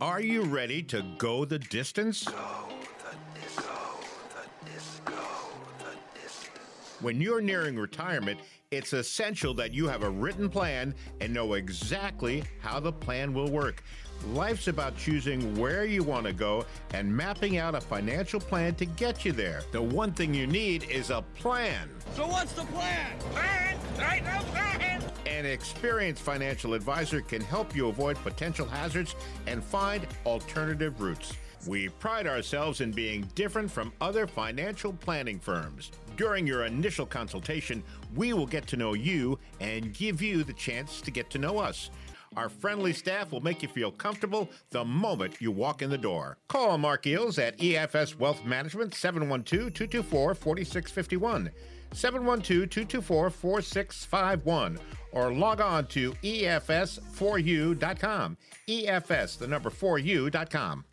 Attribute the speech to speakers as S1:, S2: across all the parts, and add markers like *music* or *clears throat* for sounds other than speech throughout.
S1: Are you ready to go the distance? When you're nearing retirement, it's essential that you have a written plan and know exactly how the plan will work. Life's about choosing where you want to go and mapping out a financial plan to get you there. The one thing you need is a plan.
S2: So what's the plan? Plan? Right no plan.
S1: An experienced financial advisor can help you avoid potential hazards and find alternative routes. We pride ourselves in being different from other financial planning firms. During your initial consultation, we will get to know you and give you the chance to get to know us. Our friendly staff will make you feel comfortable the moment you walk in the door. Call Marc Geels at EFS Wealth Management 712 224 4651. 712 224 4651 or log on to E EFS4U.com. EFS, the number 4U.com.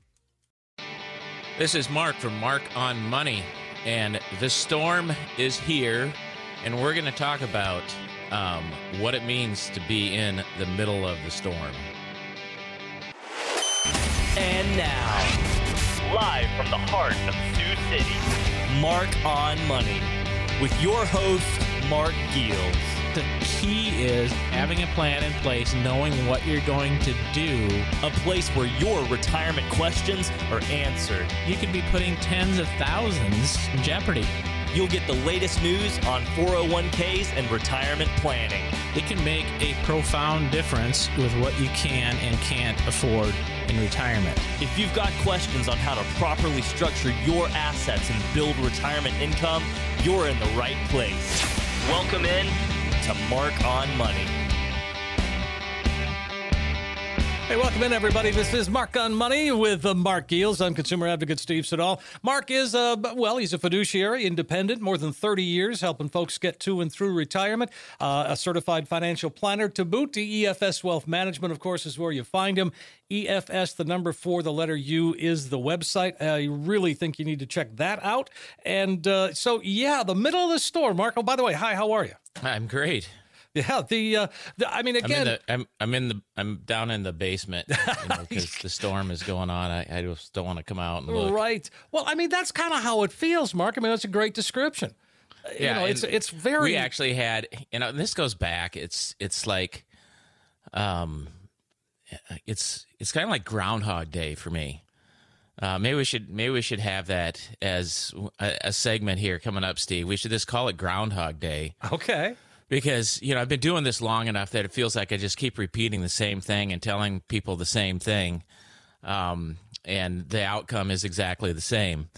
S3: This is Mark from Mark on Money, and the storm is here, and we're going to talk about um, what it means to be in the middle of the storm.
S4: And now, live from the heart of Sioux City, Mark on Money with your host, Marc Geels.
S5: The key is having a plan in place, knowing what you're going to do.
S4: A place where your retirement questions are answered.
S5: You could be putting tens of thousands in jeopardy.
S4: You'll get the latest news on 401ks and retirement planning.
S5: It can make a profound difference with what you can and can't afford in retirement.
S4: If you've got questions on how to properly structure your assets and build retirement income, you're in the right place. Welcome in to Mark on Money.
S6: Hey, welcome in, everybody. This is Mark on Money with uh, Marc Geels. I'm consumer advocate Steve Siddall. Mark is, uh, well, he's a fiduciary, independent, more than 30 years, helping folks get to and through retirement. Uh, a certified financial planner to boot. The EFS Wealth Management, of course, is where you find him. EFS, the number four, the letter U is the website. I really think you need to check that out. And uh, so, yeah, the middle of the storm. Mark, oh, by the way, hi, how are you?
S3: I'm great.
S6: Yeah, the, uh, the I mean,
S3: I'm in
S6: again,
S3: the I'm, I'm in the I'm down in the basement because you *laughs* know, the storm is going on. I, I just don't want to come out and look.
S6: Right. Well, I mean, that's kind of how it feels, Mark. I mean, that's a great description. Uh, you know, it's it's very.
S3: We actually had, you know, and this goes back. It's it's like, um, it's it's kind of like Groundhog Day for me. Uh, maybe we should maybe we should have that as a, a segment here coming up, Steve. We should just call it Groundhog Day
S6: okay.
S3: Because you know I've been doing this long enough that it feels like I just keep repeating the same thing and telling people the same thing, um, and the outcome is exactly the same,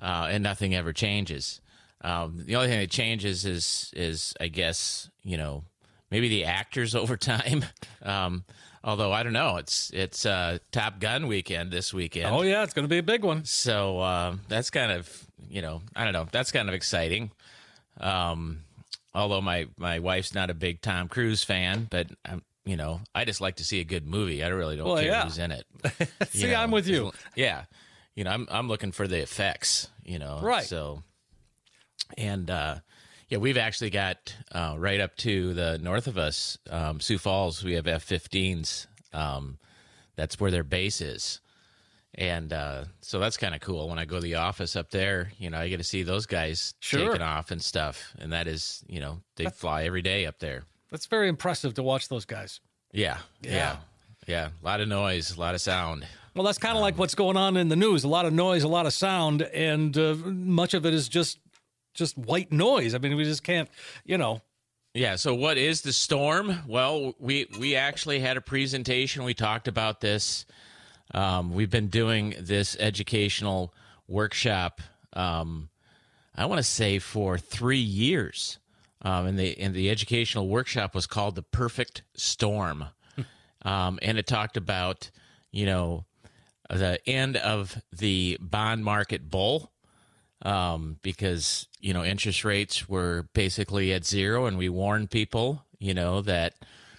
S3: uh, and nothing ever changes. Um, the only thing that changes is is I guess you know maybe the actors *laughs* over time. Um, although I don't know, it's it's uh, Top Gun weekend this weekend.
S6: Oh yeah, it's going to be a big one.
S3: So uh, that's kind of you know I don't know that's kind of exciting. Um, although my my wife's not a big Tom Cruise fan, but um, you know I just like to see a good movie. I really don't
S6: Well,
S3: care
S6: yeah.
S3: who's in it. *laughs*
S6: See,
S3: know,
S6: I'm with you.
S3: Yeah, you know I'm I'm looking for the effects. You know,
S6: Right.
S3: So, and uh, yeah, we've actually got uh, right up to the north of us, um, Sioux Falls. We have F-15s. Um, that's where their base is. And uh, so that's kind of cool. When I go to the office up there, you know, I get to see those guys
S6: Sure.
S3: taking off and stuff. And that is, you know, they fly every day up there.
S6: That's very impressive to watch those guys.
S3: Yeah,
S6: Yeah.
S3: yeah, yeah. A lot of noise, a lot of sound.
S6: Well, that's kind of like what's going on in the news. A lot of noise, a lot of sound, and uh, much of it is just just white noise. I mean, we just can't, you know.
S3: Yeah. So, what is the storm? Well, we we actually had a presentation. We talked about this. Um, we've been doing this educational workshop. Um, I want to say for three years, um, and the and the educational workshop was called the Perfect Storm, *laughs* um, and it talked about you know the end of the bond market bull um, because you know interest rates were basically at zero, and we warned people, you know, that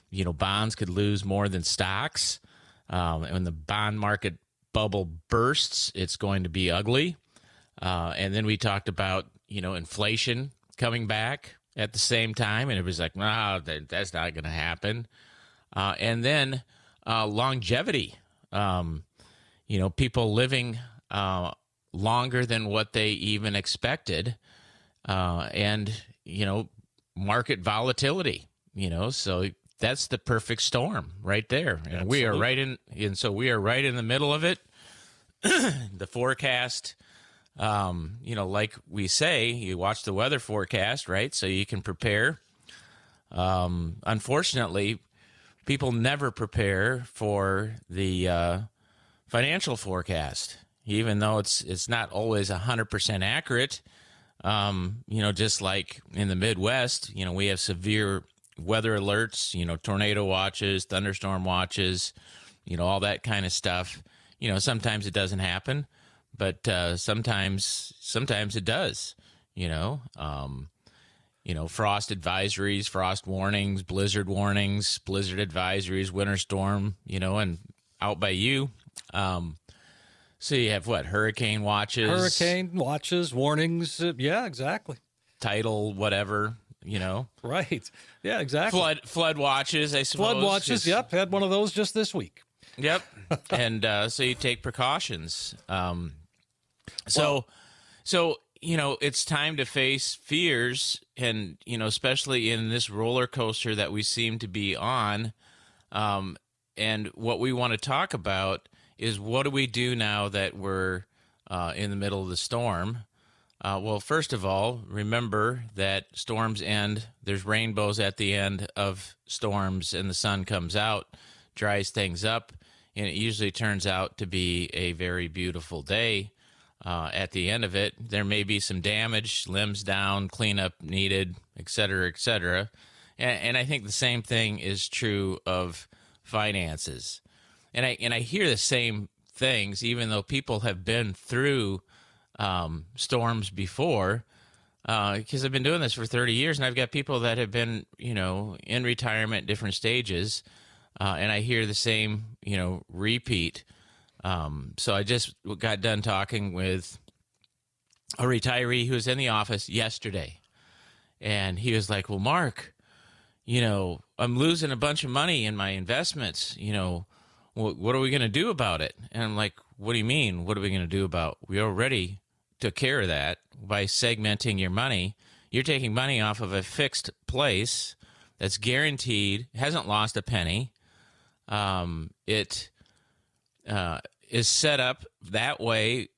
S3: you know bonds could lose more than stocks. Um, when the bond market bubble bursts, it's going to be ugly. Uh, and then we talked about you know inflation coming back at the same time, and it was like, no, that, that's not going to happen. Uh, and then uh, longevity. Um, you know, people living uh, longer than what they even expected, uh, and you know, market volatility. You know, so that's the perfect storm right there, and we are right in, and so we are right in the middle of it. *clears throat* the forecast, um, you know, like we say, you watch the weather forecast, right? So you can prepare. Um, unfortunately, people never prepare for the uh, financial forecast, even though it's it's not always hundred percent accurate. Um, you know, just like in the Midwest, you know, we have severe weather alerts, you know, tornado watches, thunderstorm watches, you know, all that kind of stuff. You know, sometimes it doesn't happen, but uh, sometimes sometimes it does. You know, um, you know, frost advisories, frost warnings, blizzard warnings, blizzard advisories, winter storm, you know, and out by you. Um, so you have what? Hurricane watches,
S6: Hurricane watches, warnings. Uh, yeah, exactly.
S3: Tidal whatever, you know,
S6: Right. Yeah, exactly.
S3: flood flood watches. I suppose
S6: Flood watches.
S3: Just-
S6: Yep, had one of those just this week.
S3: Yep. *laughs* and uh, so you take precautions. Um, so, so you know, it's time to face fears, and you know, especially in this roller coaster that we seem to be on. Um, and what we want to talk about is what do we do now that we're uh, in the middle of the storm? Uh, well, first of all, remember that storms end. There's rainbows at the end of storms, and the sun comes out, dries things up, and it usually turns out to be a very beautiful day. Uh, at the end of it, there may be some damage, limbs down, cleanup needed, et cetera, et cetera. And, and I think the same thing is true of finances. And I and I hear the same things, even though people have been through um, storms before. Because I've been doing this for 30 years, and I've got people that have been, you know, in retirement, different stages, uh, and I hear the same, you know, repeat. Um, so I just got done talking with a retiree who was in the office yesterday, and he was like, "Well, Mark, you know, I'm losing a bunch of money in my investments. You know, what, what are we going to do about it?" And I'm like, "What do you mean? What are we going to do about? We already took care of that by segmenting your money. You're taking money off of a fixed place that's guaranteed, hasn't lost a penny. Um, it uh, is set up that way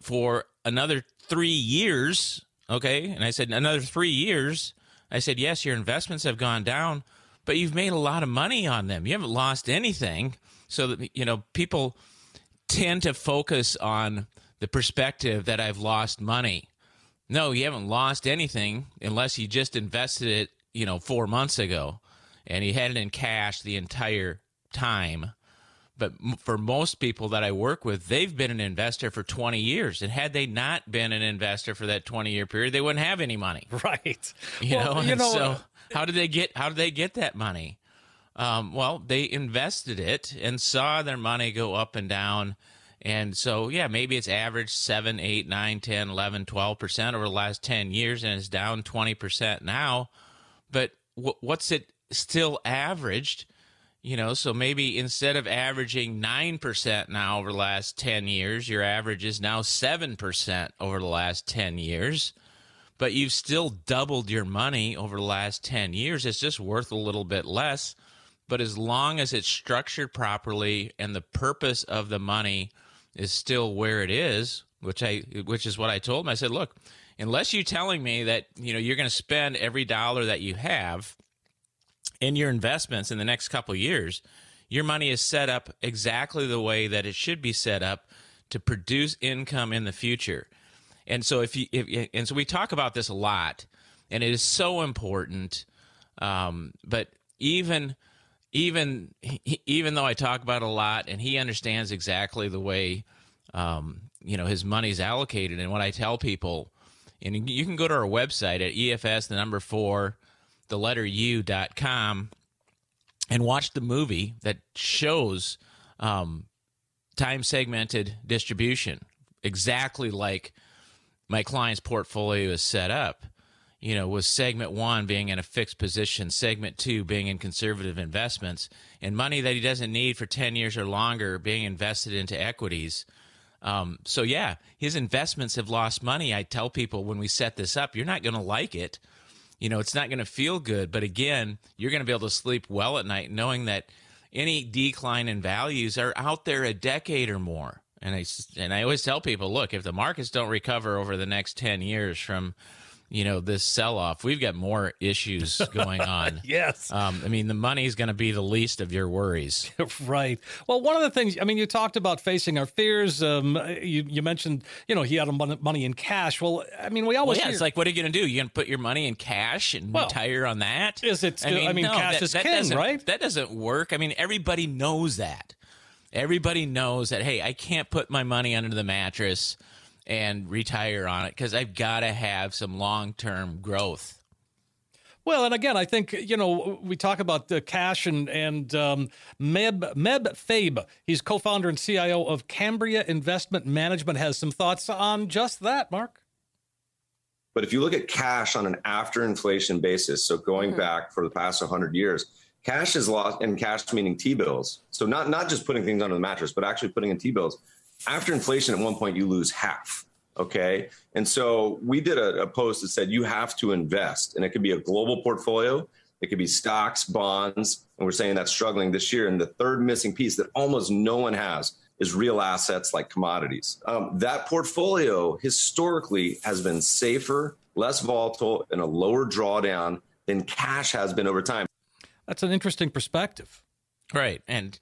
S3: for another three years. Okay. And I said, another three years. I said, yes, your investments have gone down, but you've made a lot of money on them. You haven't lost anything. So that, you know, people tend to focus on the perspective that I've lost money. No, you haven't lost anything unless you just invested it, you know, four months ago and you had it in cash the entire time. But for most people that I work with, they've been an investor for 20 years. And had they not been an investor for that 20 year period, they wouldn't have any money. *laughs*
S6: Right.
S3: You
S6: Well,
S3: know,
S6: you
S3: and
S6: know,
S3: so how did they get how did they get that money? Um, well, they invested it and saw their money go up and down. And so, yeah, maybe it's averaged 7, 8, 9, 10, 11, 12% over the last 10 years and it's down 20% now. But w- what's it still averaged? You know, so maybe instead of averaging 9% now over the last 10 years, your average is now 7% over the last 10 years but you've still doubled your money over the last 10 years. It's just worth a little bit less. But as long as it's structured properly and the purpose of the money is still where it is, which I which is what I told him. I said, look, unless you're telling me that, you know, you're going to spend every dollar that you have in your investments in the next couple years, your money is set up exactly the way that it should be set up to produce income in the future. And so if you if, and so we talk about this a lot, and it is so important. Um, but even even even though I talk about a lot, and he understands exactly the way um, you know his money's allocated, and what I tell people, and you can go to our website at EFS the number four, the letter U dot com, and watch the movie that shows um, time segmented distribution exactly like my client's portfolio is set up you know, with segment one being in a fixed position, segment two being in conservative investments, and money that he doesn't need for 10 years or longer being invested into equities. Um, so, yeah, his investments have lost money. I tell people when we set this up, you're not going to like it. You know, it's not going to feel good. But again, you're going to be able to sleep well at night knowing that any decline in values are out there a decade or more. And I, and I always tell people, look, if the markets don't recover over the next 10 years from you know this sell off we've got more issues *laughs* going on.
S6: Yes.
S3: Um, i mean the money's going to be the least of your worries. *laughs*
S6: Right. Well one of the things i mean you talked about facing our fears um, you, you mentioned you know he had money in cash. Well i mean we always
S3: well, yeah
S6: hear,
S3: it's like what are you going to do? You going to put your money in cash and well, retire on that?
S6: is it i mean, I mean no, cash
S3: that,
S6: is
S3: that
S6: king right?
S3: that doesn't work. I mean everybody knows that. Everybody knows that hey i can't put my money under the mattress and retire on it because I've got to have some long term growth.
S6: Well, and again, I think you know we talk about the cash and and um, Meb Meb Faber. He's co-founder and CIO of Cambria Investment Management. Has some thoughts on just that, Mark.
S7: But if you look at cash on an after inflation basis, so going mm-hmm. back for the past 100 years, cash is lost, and cash meaning T bills. So not not just putting things under the mattress, but actually putting in T bills after inflation, at one point, you lose half. Okay. And so we did a, a, post that said you have to invest, and it could be a global portfolio, it could be stocks, bonds. And we're saying that's struggling this year. And the third missing piece that almost no one has is real assets like commodities. Um, that portfolio historically has been safer, less volatile, and a lower drawdown than cash has been over time.
S6: That's an interesting perspective.
S3: Right. And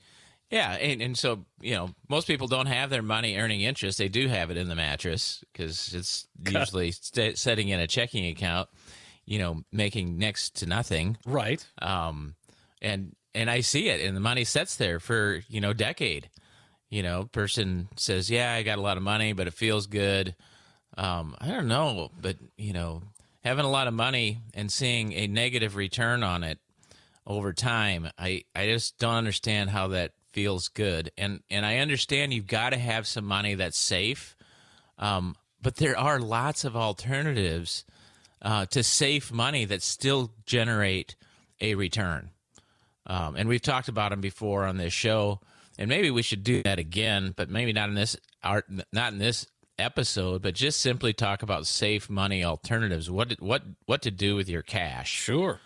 S3: yeah, and, and so you know, most people don't have their money earning interest. They do have it in the mattress because it's usually st- setting in a checking account. You know, making next to nothing.
S6: Right.
S3: Um, and and I see it, and the money sits there for you know decade. You know, person says, "Yeah, I got a lot of money, but it feels good." Um, I don't know, but you know, having a lot of money and seeing a negative return on it over time, I I just don't understand how that feels good. And and I understand you've got to have some money that's safe, um, but there are lots of alternatives uh, to safe money that still generate a return. Um, and we've talked about them before on this show, and maybe we should do that again, but maybe not in this art, not in this episode, but just simply talk about safe money alternatives. What what what to do with your cash?
S6: Sure.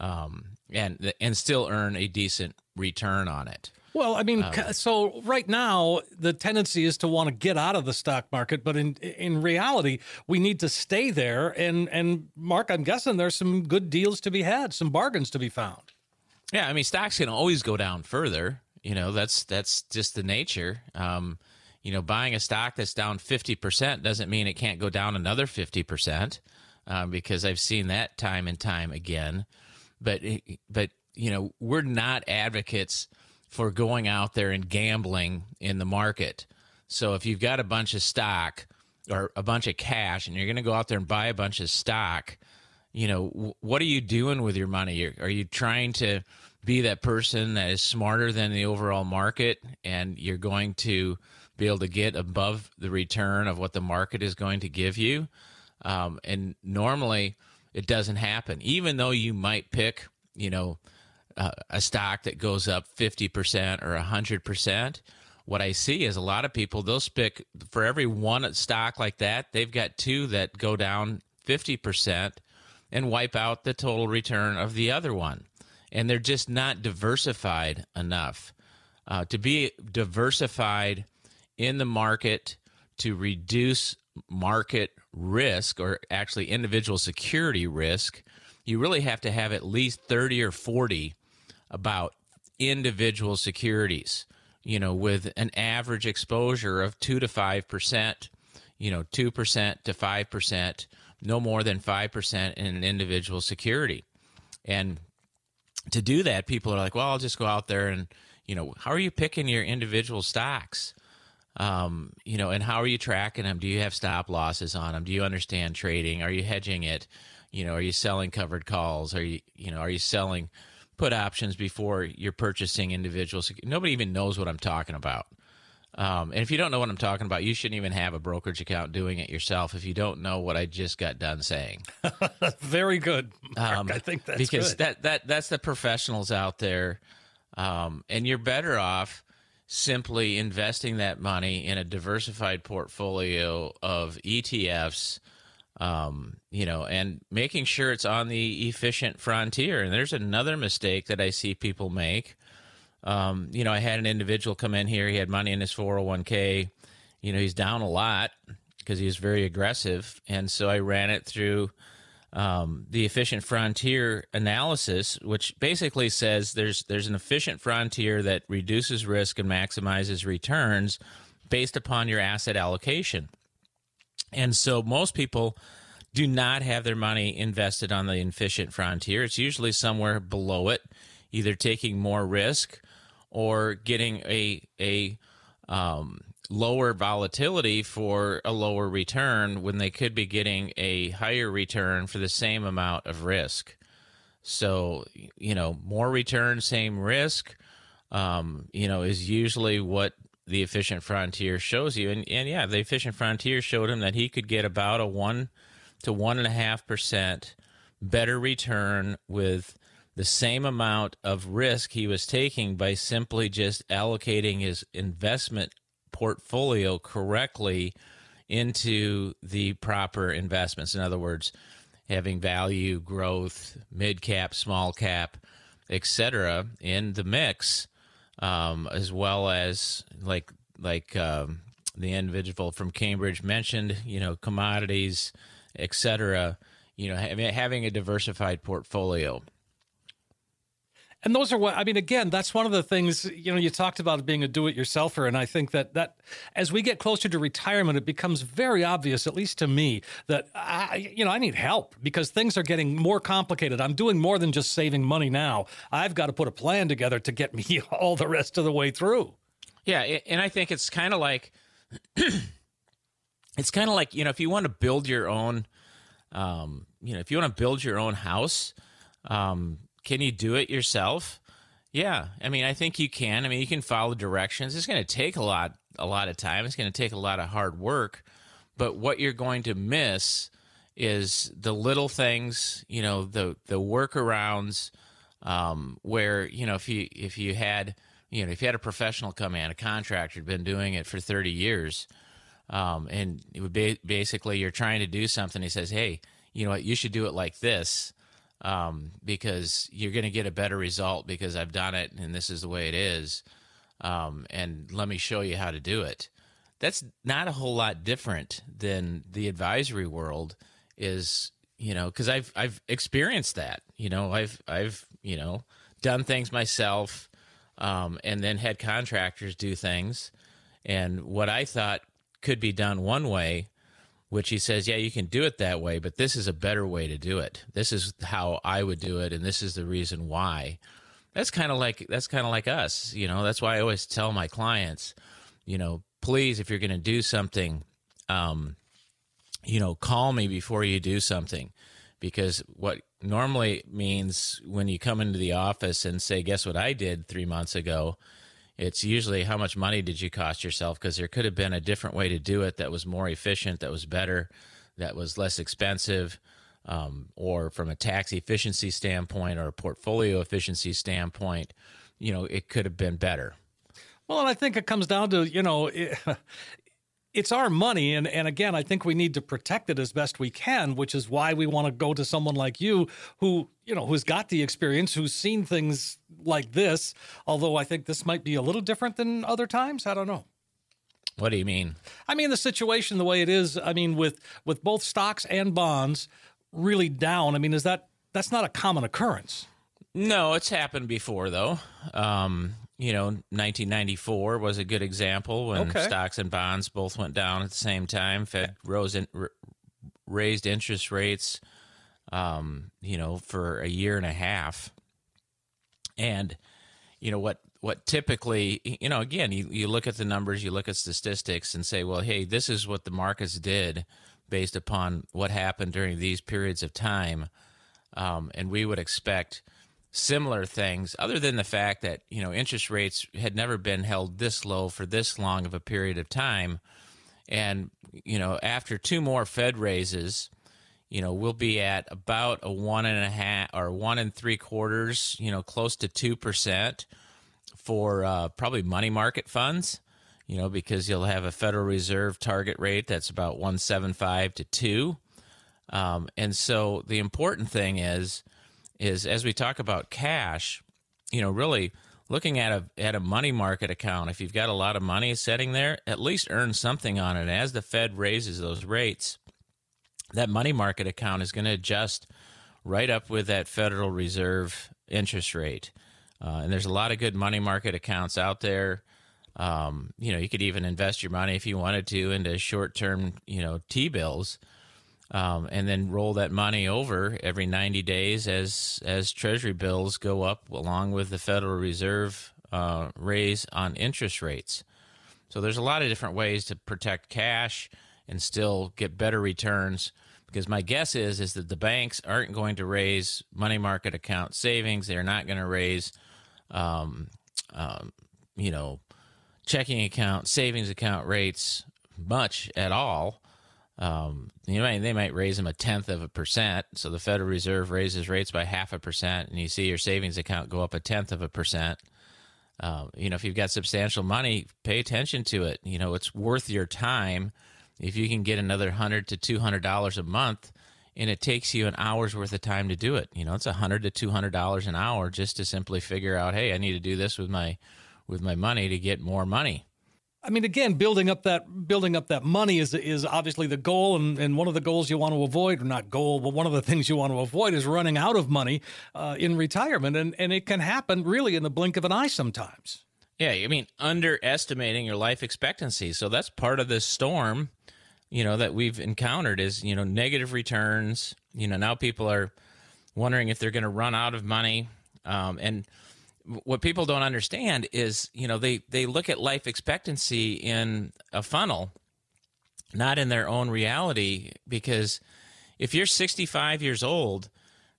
S3: Um, and and still earn a decent return on it.
S6: Well, I mean, um, so right now the tendency is to want to get out of the stock market, but in in reality, we need to stay there. And and Mark, I'm guessing there's some good deals to be had, some bargains to be found.
S3: Yeah, I mean, stocks can always go down further. You know, that's that's just the nature. Um, you know, buying a stock that's down fifty percent doesn't mean it can't go down another fifty percent, um, because I've seen that time and time again. But but you know, we're not advocates for going out there and gambling in the market. So if you've got a bunch of stock or a bunch of cash and you're going to go out there and buy a bunch of stock, you know, what are you doing with your money? Are you trying to be that person that is smarter than the overall market and you're going to be able to get above the return of what the market is going to give you? Um, and normally it doesn't happen, even though you might pick, you know, uh, a stock that goes up 50% or 100%, what I see is a lot of people, they'll pick for every one stock like that, they've got two that go down 50% and wipe out the total return of the other one. And they're just not diversified enough. Uh, to be diversified in the market to reduce market risk or actually individual security risk, you really have to have at least 30 or 40 about individual securities, you know, with an average exposure of 2 to 5%, you know, 2% to 5%, no more than 5% in an individual security. And to do that, people are like, well, I'll just go out there and, you know, how are you picking your individual stocks? Um, you know, and how are you tracking them? Do you have stop losses on them? Do you understand trading? Are you hedging it? You know, are you selling covered calls? Are you, you know, are you selling put options before you're purchasing individuals. Nobody even knows what I'm talking about. Um, and if you don't know what I'm talking about, you shouldn't even have a brokerage account doing it yourself if you don't know what I just got done saying. *laughs*
S6: Very good. Mark.
S3: Um,
S6: I think that's
S3: because
S6: good.
S3: that that that's the professionals out there, um, and you're better off simply investing that money in a diversified portfolio of ETFs. Um, you know, and making sure it's on the efficient frontier. And there's another mistake that I see people make. Um, you know, I had an individual come in here. He had money in his 401k. You know, he's down a lot because he was very aggressive. And so I ran it through um, the efficient frontier analysis, which basically says there's there's an efficient frontier that reduces risk and maximizes returns based upon your asset allocation. And so most people do not have their money invested on the efficient frontier. It's usually somewhere below it, either taking more risk or getting a a um, lower volatility for a lower return when they could be getting a higher return for the same amount of risk. So, you know, more return, same risk, um, you know, is usually what the efficient frontier shows you. And, and yeah, the efficient frontier showed him that he could get about a one to one and a half percent better return with the same amount of risk he was taking by simply just allocating his investment portfolio correctly into the proper investments. In other words, having value, growth, mid cap, small cap, etc. in the mix, um, as well as like like um, the individual from Cambridge mentioned, you know, commodities, etc. You know, having, having a diversified portfolio.
S6: And those are what I mean. Again, that's one of the things you know. You talked about being a do-it-yourselfer, and I think that that as we get closer to retirement, it becomes very obvious, at least to me, that I you know I need help because things are getting more complicated. I'm doing more than just saving money now. I've got to put a plan together to get *laughs* me all the rest of the way through.
S3: Yeah, and I think it's kind of like *clears throat* it's kind of like you know if you want to build your own, um, you know, if you want to build your own house. Um, can you do it yourself? Yeah, I mean, I think you can. I mean, you can follow directions. It's going to take a lot, a lot of time. It's going to take a lot of hard work. But what you're going to miss is the little things, you know, the the workarounds, um, where you know if you if you had you know if you had a professional come in, a contractor had been doing it for 30 years, um, and it would be basically you're trying to do something. He says, hey, you know what, you should do it like this um, because you're going to get a better result because I've done it and this is the way it is. Um, and let me show you how to do it. That's not a whole lot different than the advisory world is, you know, because I've I've experienced that. You know, I've I've you know done things myself, um, and then had contractors do things, and what I thought could be done one way which he says, yeah, you can do it that way, but this is a better way to do it. This is how I would do it, and this is the reason why. That's kind of like that's kind of like us, you know. That's why I always tell my clients, you know, please, if you're going to do something, um, you know, call me before you do something, because what normally means when you come into the office and say, guess what I did three months ago it's usually how much money did you cost yourself? Because there could have been a different way to do it that was more efficient that was better that was less expensive um, or from a tax efficiency standpoint or a portfolio efficiency standpoint you know it could have been better.
S6: Well and i think it comes down to you know *laughs* it's our money and, and again i think we need to protect it as best we can which is why we want to go to someone like you who you know who's got the experience who's seen things like this although i think this might be a little different than other times i don't know.
S3: What do you mean?
S6: I mean the situation the way it is i mean with with both stocks and bonds really down i mean is that that's not a common occurrence.
S3: No it's happened before though. Um, you know, 1994 was a good example when
S6: Okay.
S3: stocks and bonds both went down at the same time. Fed rose in, r- raised interest rates, um, you know, for a year and a half. And you know what? What typically, you know, again, you, you look at the numbers, you look at statistics, and say, well, hey, this is what the markets did based upon what happened during these periods of time, um, and we would expect similar things, other than the fact that you know interest rates had never been held this low for this long of a period of time, and you know after two more Fed raises, you know we'll be at about a one and a half or one and three quarters, you know, close to two percent for uh, probably money market funds. You know, because you'll have a Federal Reserve target rate that's about 175 to 2. Um, and so the important thing is is as we talk about cash, you know, really looking at a at a money market account, if you've got a lot of money sitting there, at least earn something on it. As the Fed raises those rates, that money market account is going to adjust right up with that Federal Reserve interest rate. Uh, and there's a lot of good money market accounts out there. Um, you know, you could even invest your money if you wanted to into short-term, you know, T bills um, and then roll that money over every 90 days as as Treasury bills go up, along with the Federal Reserve uh, raise on interest rates. So there's a lot of different ways to protect cash and still get better returns. Because my guess is is that the banks aren't going to raise money market account savings. They're not going to raise, um, um, you know, checking account, savings account rates much at all. Um, you know, they might raise them a tenth of a percent. So the Federal Reserve raises rates by half a percent, and you see your savings account go up a tenth of a percent. Uh, you know, if you've got substantial money, pay attention to it. You know, it's worth your time if you can get another hundred to two hundred dollars a month, and it takes you an hour's worth of time to do it. You know, it's a hundred to two hundred dollars an hour just to simply figure out, hey, I need to do this with my with my money to get more money.
S6: I mean, again, building up that building up that money is is obviously the goal, and, and one of the goals you want to avoid, or not goal, but one of the *laughs* things you want to avoid is running out of money uh, in retirement, and and it can happen really in the blink of an eye sometimes.
S3: Yeah, I mean, underestimating your life expectancy. So that's part of this storm, you know, that we've encountered is you know negative returns. You know, now people are wondering if they're going to run out of money, um, and what people don't understand is you know they they look at life expectancy in a funnel not in their own reality because if you're 65 years old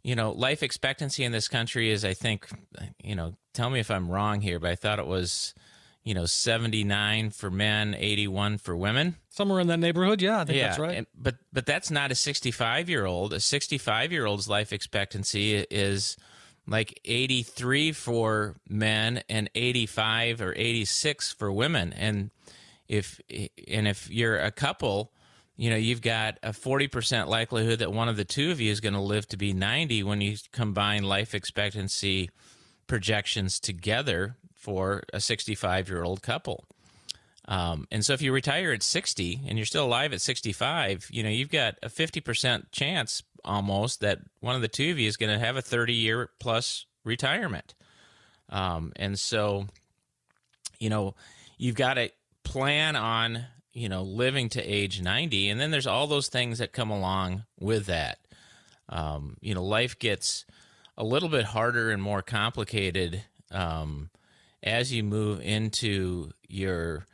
S3: you know life expectancy in this country is i think you know tell me if i'm wrong here but i thought it was you know 79 for men 81 for women.
S6: Somewhere in that neighborhood. Yeah i think yeah, that's right.
S3: and, but but that's not a 65 year old a 65 year old's life expectancy is like 83 for men and 85 or 86 for women. And if and if you're a couple you know you've got a 40% likelihood that one of the two of you is going to live to be 90 when you combine life expectancy projections together for a 65 year old couple. Um, and so if you retire at 60 and you're still alive at 65 you know you've got a 50% chance almost that one of the two of you is going to have a 30 year plus retirement. Um, and so, you know, you've got to plan on, you know, living to age 90. And then there's all those things that come along with that. Um, you know, life gets a little bit harder and more complicated um, as you move into your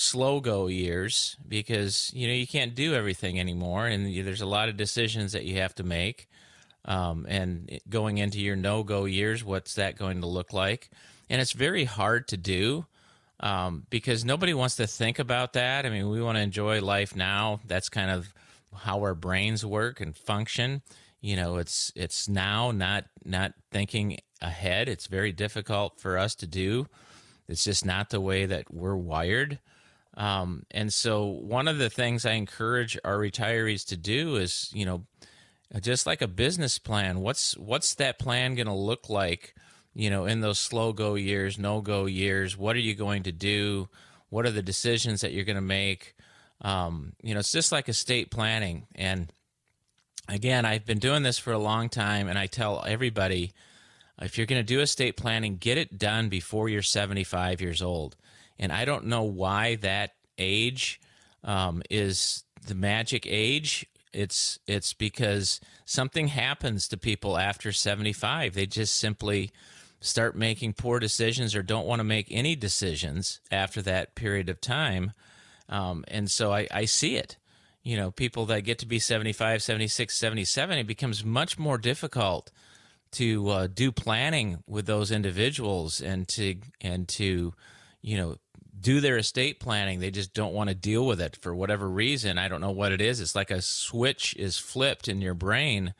S3: slow go years because you know you can't do everything anymore and there's a lot of decisions that you have to make um, and going into your no go years what's that going to look like? And it's very hard to do um, because nobody wants to think about that. I mean we want to enjoy life now. That's kind of how our brains work and function. You know it's it's now not not thinking ahead. It's very difficult for us to do. It's just not the way that we're wired um, and so, one of the things I encourage our retirees to do is, you know, just like a business plan. What's what's that plan going to look like? You know, in those slow go years, no go years. What are you going to do? What are the decisions that you're going to make? Um, you know, it's just like estate planning. And again, I've been doing this for a long time, and I tell everybody if you're going to do estate planning, get it done before you're 75 years old and I don't know why that age um, is the magic age. It's it's because something happens to people after 75. They just simply start making poor decisions or don't want to make any decisions after that period of time. Um, and so I, I see it. You know, people that get to be 75, 76, 77, it becomes much more difficult to uh, do planning with those individuals and to and to you know do their estate planning they just don't want to deal with it for whatever reason i don't know what it is it's like a switch is flipped in your brain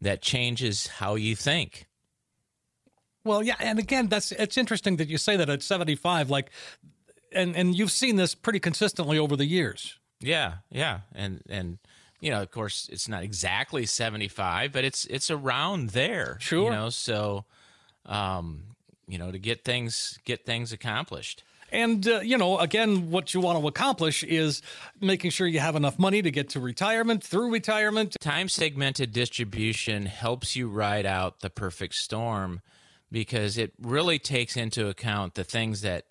S3: that changes how you think
S6: Well, yeah, and again, that's it's interesting that you say that at 75 like and and you've seen this pretty consistently over the years.
S3: Yeah, yeah, and and you know, of course, it's not exactly seventy five, but it's it's around there.
S6: Sure.
S3: you know, so um, you know, to get things get things accomplished.
S6: And uh, you know, again, what you want to accomplish is making sure you have enough money to get to retirement, through retirement.
S3: Time segmented distribution helps you ride out the perfect storm because it really takes into account the things that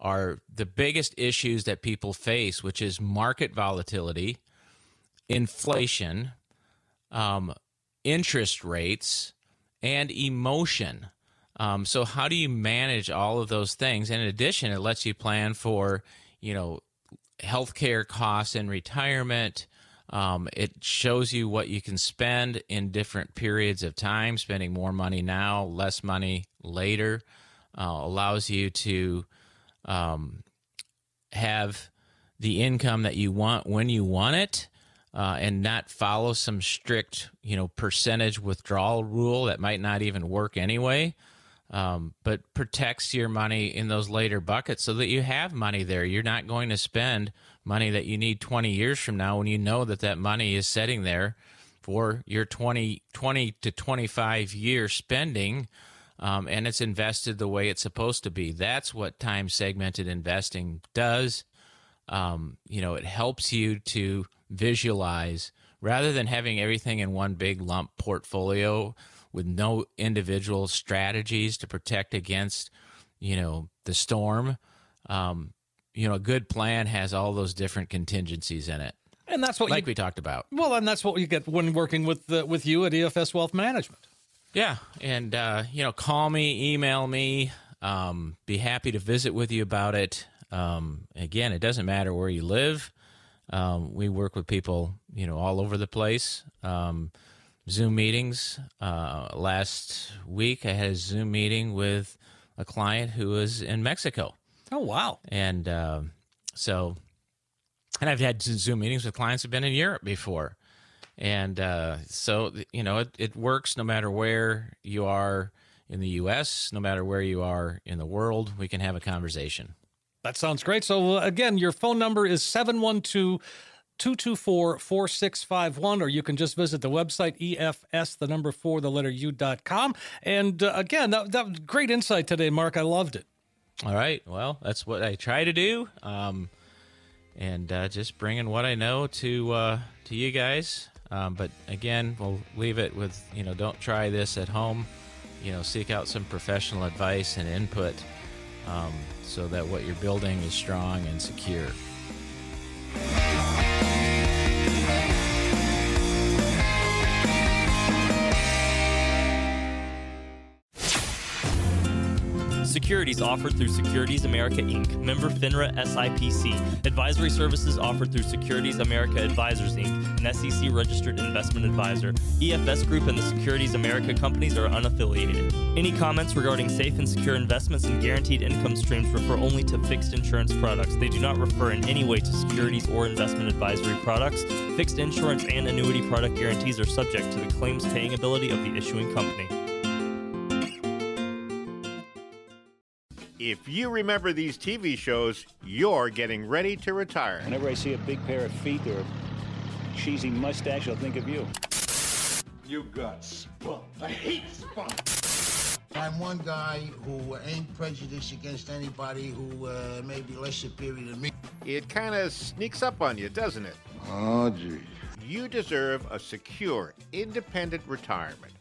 S3: are the biggest issues that people face, which is market volatility, inflation, um, interest rates, and emotion. Um, so, how do you manage all of those things? And in addition, it lets you plan for, you know, healthcare costs in retirement. Um, it shows you what you can spend in different periods of time, spending more money now, less money later. Uh, allows you to um, have the income that you want when you want it uh, and not follow some strict you know percentage withdrawal rule that might not even work anyway um, but protects your money in those later buckets so that you have money there you're not going to spend money that you need 20 years from now when you know that that money is sitting there for your 20, 20 to 25 year spending um, and it's invested the way it's supposed to be. That's what time segmented investing does. Um, you know, it helps you to visualize rather than having everything in one big lump portfolio with no individual strategies to protect against, you know, the storm. Um, you know, a good plan has all those different contingencies in it,
S6: And that's what
S3: like
S6: you,
S3: we talked about.
S6: Well, and that's what you get when working with uh, with you at EFS Wealth Management.
S3: Yeah, and uh, you know, call me, email me. Um, be happy to visit with you about it. Um, again, it doesn't matter where you live. Um, we work with people, you know, all over the place. Um, Zoom meetings. Uh, last week, I had a Zoom meeting with a client who was in Mexico,
S6: Oh wow!
S3: and uh, so, and I've had Zoom meetings with clients who've been in Europe before and uh, so you know it, it works no matter where you are in the us no matter where you are in the world we can have a conversation
S6: That sounds great. So, uh, again, your phone number is 712 224 4651, or you can just visit the website, EFS, the number four, the letter U.com. And uh, again, that, that was great insight today, Mark. I loved it.
S3: all right well that's what i try to do um, and uh, just bringing what i know to uh, to you guys um, but again we'll leave it with you know don't try this at home you know seek out some professional advice and input um, so that what you're building is strong and secure
S4: Securities offered through Securities America Inc., member FINRA SIPC. Advisory services offered through Securities America Advisors Inc., an SEC registered investment advisor. EFS Group and the Securities America companies are unaffiliated. Any comments regarding safe and secure investments and guaranteed income streams refer only to fixed insurance products. They do not refer in any way to securities or investment advisory products. Fixed insurance and annuity product guarantees are subject to the claims paying ability of the issuing company.
S1: If you remember these TV shows, you're getting ready to retire.
S8: Whenever I see a big pair of feet or a cheesy mustache, I'll think of you.
S2: You got spunk. I hate spunk.
S9: I'm one guy who ain't prejudiced against anybody who uh, may be less superior than me.
S1: It kind of sneaks up on you, doesn't it?
S9: Oh, gee.
S1: You deserve a secure, independent retirement.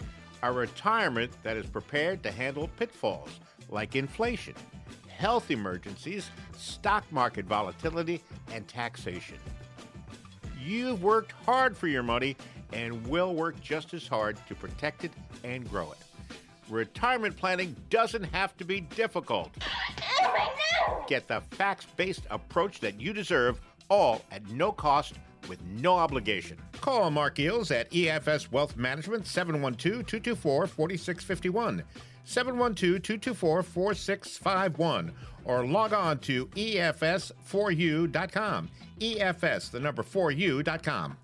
S1: A retirement that is prepared to handle pitfalls like inflation, health emergencies, stock market volatility, and taxation. You've worked hard for your money and will work just as hard to protect it and grow it. Retirement planning doesn't have to be difficult. Get the facts based approach that you deserve, all at no cost with no obligation. Call Marc Geels at EFS Wealth Management 712 224 4651. 712 224 4651 or log on to EFS4U.com. EFS, the number 4U.com.